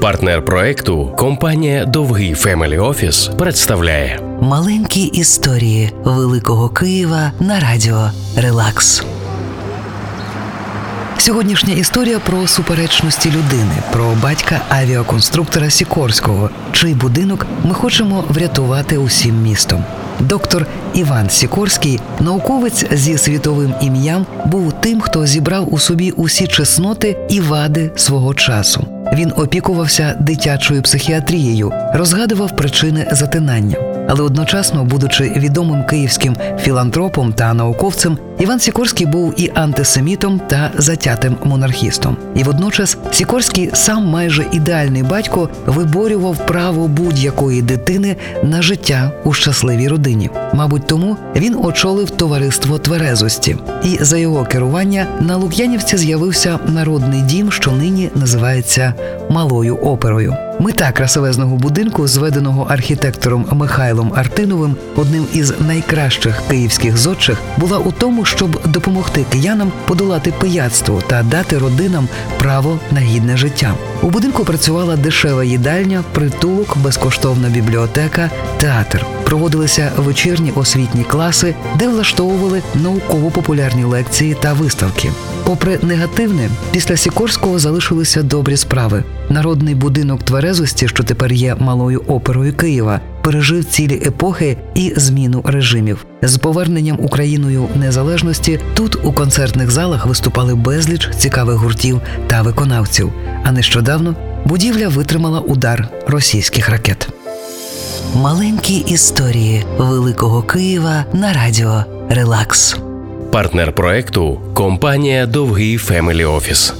Партнер проекту компанія Dovgiy Family Office представляє Маленькі історії Великого Києва на радіо Релакс. Сьогоднішня історія про суперечності людини, про батька авіаконструктора Сікорського, чий будинок ми хочемо врятувати усім містом. Доктор Іван Сікорський, науковець зі світовим ім'ям, був тим, хто зібрав у собі усі чесноти і вади свого часу. Він опікувався дитячою психіатрією, розгадував причини затинання. Але одночасно, будучи відомим київським філантропом та науковцем, Іван Сікорський був і антисемітом та затятим монархістом. І водночас Сікорський, сам майже ідеальний батько, виборював право будь-якої дитини на життя у щасливій родині. Мабуть, тому він очолив товариство тверезості, і за його керування на Лук'янівці з'явився народний дім, що нині називається Малою оперою. Мета красивезного будинку, зведеного архітектором Михайлом Артиновим, одним із найкращих київських зодчих, була у тому, щоб допомогти киянам подолати пияцтво та дати родинам право на гідне життя. У будинку працювала дешева їдальня, притулок, безкоштовна бібліотека, театр. Проводилися вечірні освітні класи, де влаштовували науково-популярні лекції та виставки. Попри негативне, після Сікорського залишилися добрі справи. Народний будинок тверезості, що тепер є малою оперою Києва, пережив цілі епохи і зміну режимів. З поверненням Україною незалежності тут у концертних залах виступали безліч цікавих гуртів та виконавців. А нещодавно будівля витримала удар російських ракет. Маленькі історії Великого Києва на радіо Релакс. партнер проекту компанія Dovgiy Family Office.